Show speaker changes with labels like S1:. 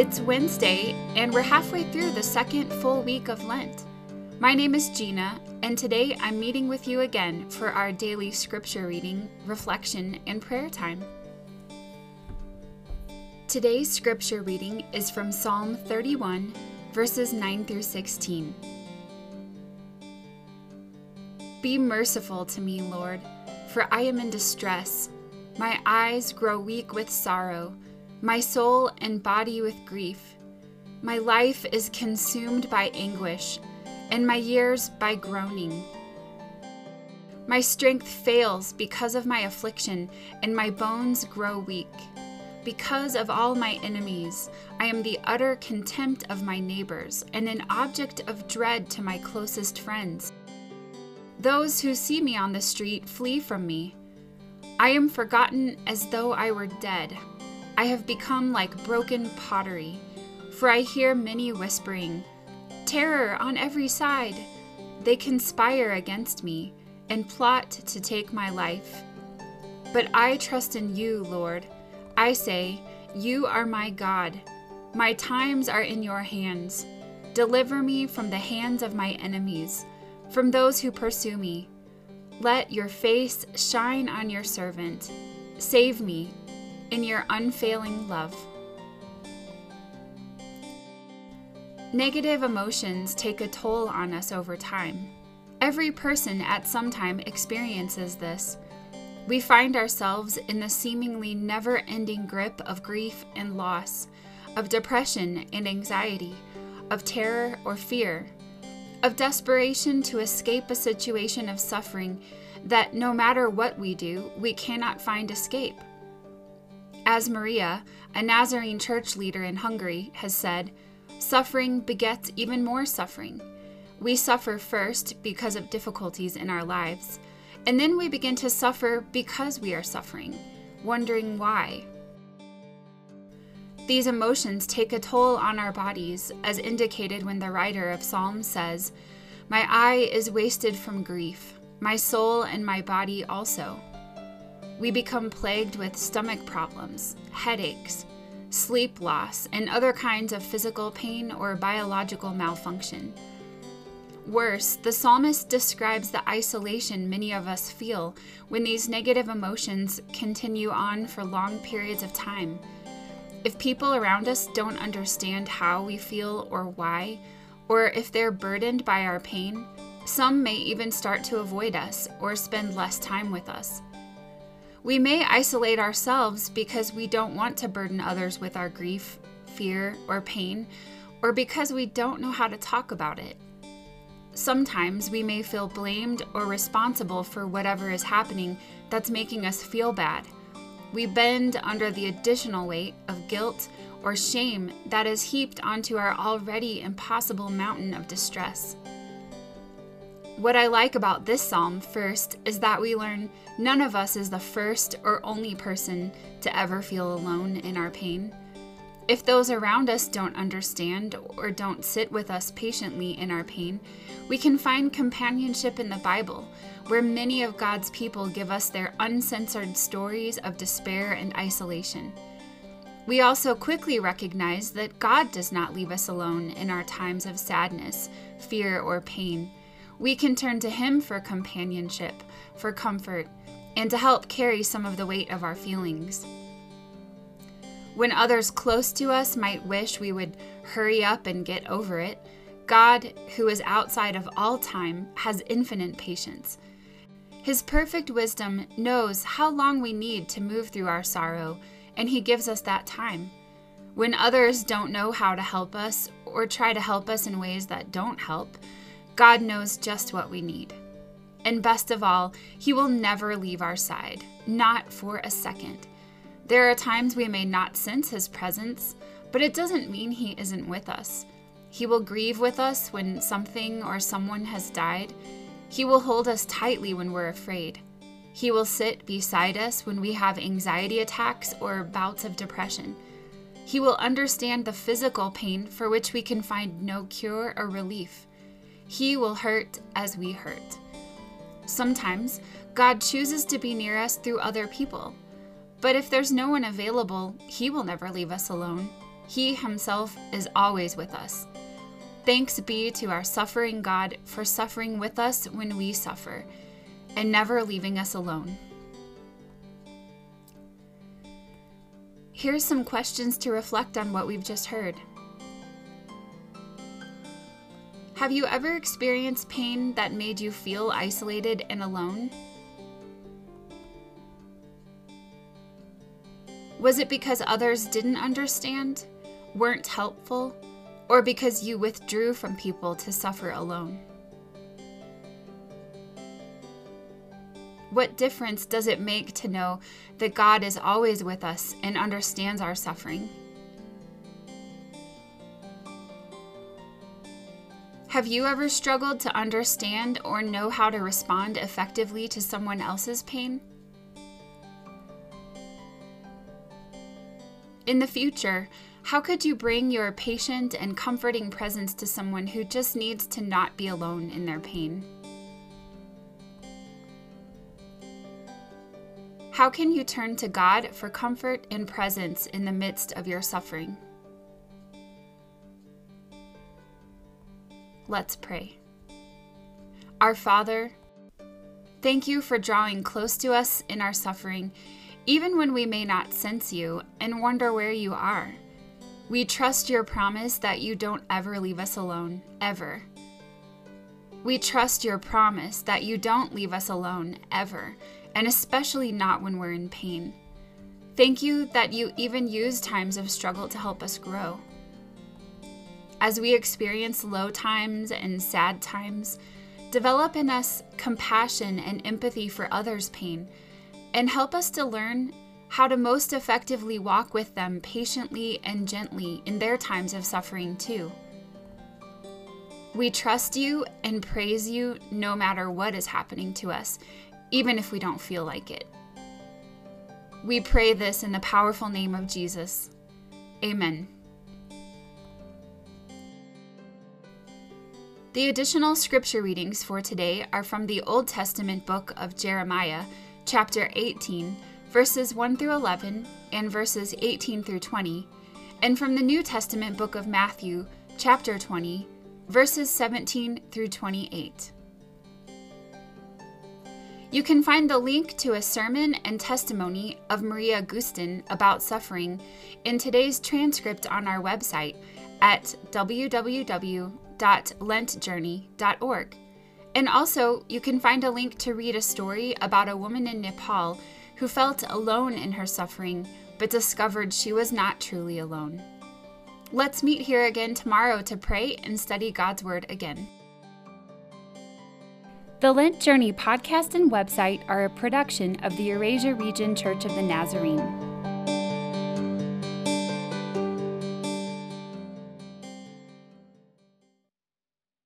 S1: It's Wednesday, and we're halfway through the second full week of Lent. My name is Gina, and today I'm meeting with you again for our daily scripture reading, reflection, and prayer time. Today's scripture reading is from Psalm 31, verses 9 through 16. Be merciful to me, Lord, for I am in distress. My eyes grow weak with sorrow my soul and body with grief. My life is consumed by anguish, and my years by groaning. My strength fails because of my affliction, and my bones grow weak. Because of all my enemies, I am the utter contempt of my neighbors, and an object of dread to my closest friends. Those who see me on the street flee from me. I am forgotten as though I were dead. I have become like broken pottery, for I hear many whispering, Terror on every side! They conspire against me and plot to take my life. But I trust in you, Lord. I say, You are my God. My times are in your hands. Deliver me from the hands of my enemies, from those who pursue me. Let your face shine on your servant. Save me in your unfailing love. Negative emotions take a toll on us over time. Every person at some time experiences this. We find ourselves in the seemingly never ending grip of grief and loss, of depression and anxiety, of terror or fear, of desperation to escape a situation of suffering that no matter what we do, we cannot find escape. As Maria, a Nazarene church leader in Hungary, has said, suffering begets even more suffering. We suffer first because of difficulties in our lives, and then we begin to suffer because we are suffering, wondering why. These emotions take a toll on our bodies, as indicated when the writer of Psalms says, My eye is wasted from grief, my soul and my body also. We become plagued with stomach problems, headaches, sleep loss, and other kinds of physical pain or biological malfunction. Worse, the psalmist describes the isolation many of us feel when these negative emotions continue on for long periods of time. If people around us don't understand how we feel or why, or if they're burdened by our pain, some may even start to avoid us or spend less time with us. We may isolate ourselves because we don't want to burden others with our grief, fear, or pain, or because we don't know how to talk about it. Sometimes we may feel blamed or responsible for whatever is happening that's making us feel bad. We bend under the additional weight of guilt or shame that is heaped onto our already impossible mountain of distress. What I like about this psalm first is that we learn none of us is the first or only person to ever feel alone in our pain. If those around us don't understand or don't sit with us patiently in our pain, we can find companionship in the Bible, where many of God's people give us their uncensored stories of despair and isolation. We also quickly recognize that God does not leave us alone in our times of sadness, fear, or pain we can turn to Him for companionship, for comfort, and to help carry some of the weight of our feelings. When others close to us might wish we would hurry up and get over it, God, who is outside of all time, has infinite patience. His perfect wisdom knows how long we need to move through our sorrow, and He gives us that time. When others don't know how to help us or try to help us in ways that don't help, God knows just what we need. And best of all, He will never leave our side, not for a second. There are times we may not sense His presence, but it doesn't mean He isn't with us. He will grieve with us when something or someone has died. He will hold us tightly when we're afraid. He will sit beside us when we have anxiety attacks or bouts of depression. He will understand the physical pain for which we can find no cure or relief. He will hurt as we hurt. Sometimes God chooses to be near us through other people. But if there's no one available, He will never leave us alone. He Himself is always with us. Thanks be to our suffering God for suffering with us when we suffer and never leaving us alone. Here's some questions to reflect on what we've just heard. Have you ever experienced pain that made you feel isolated and alone? Was it because others didn't understand, weren't helpful, or because you withdrew from people to suffer alone? What difference does it make to know that God is always with us and understands our suffering? Have you ever struggled to understand or know how to respond effectively to someone else's pain? In the future, how could you bring your patient and comforting presence to someone who just needs to not be alone in their pain? How can you turn to God for comfort and presence in the midst of your suffering? Let's pray. Our Father, thank you for drawing close to us in our suffering, even when we may not sense you and wonder where you are. We trust your promise that you don't ever leave us alone, ever. We trust your promise that you don't leave us alone, ever and especially not when we're in pain. Thank you that you even use times of struggle to help us grow. As we experience low times and sad times, develop in us compassion and empathy for others' pain, and help us to learn how to most effectively walk with them patiently and gently in their times of suffering, too. We trust you and praise you no matter what is happening to us, even if we don't feel like it. We pray this in the powerful name of Jesus. Amen. The additional scripture readings for today are from the Old Testament book of Jeremiah, chapter 18, verses 1 through 11, and verses 18 through 20, and from the New Testament book of Matthew, chapter 20, verses 17 through 28. You can find the link to a sermon and testimony of Maria Gustin about suffering in today's transcript on our website at www.lentjourney.org. And also, you can find a link to read a story about a woman in Nepal who felt alone in her suffering but discovered she was not truly alone. Let's meet here again tomorrow to pray and study God's Word again. The Lent Journey podcast and website are a production of the Eurasia Region Church of the Nazarene.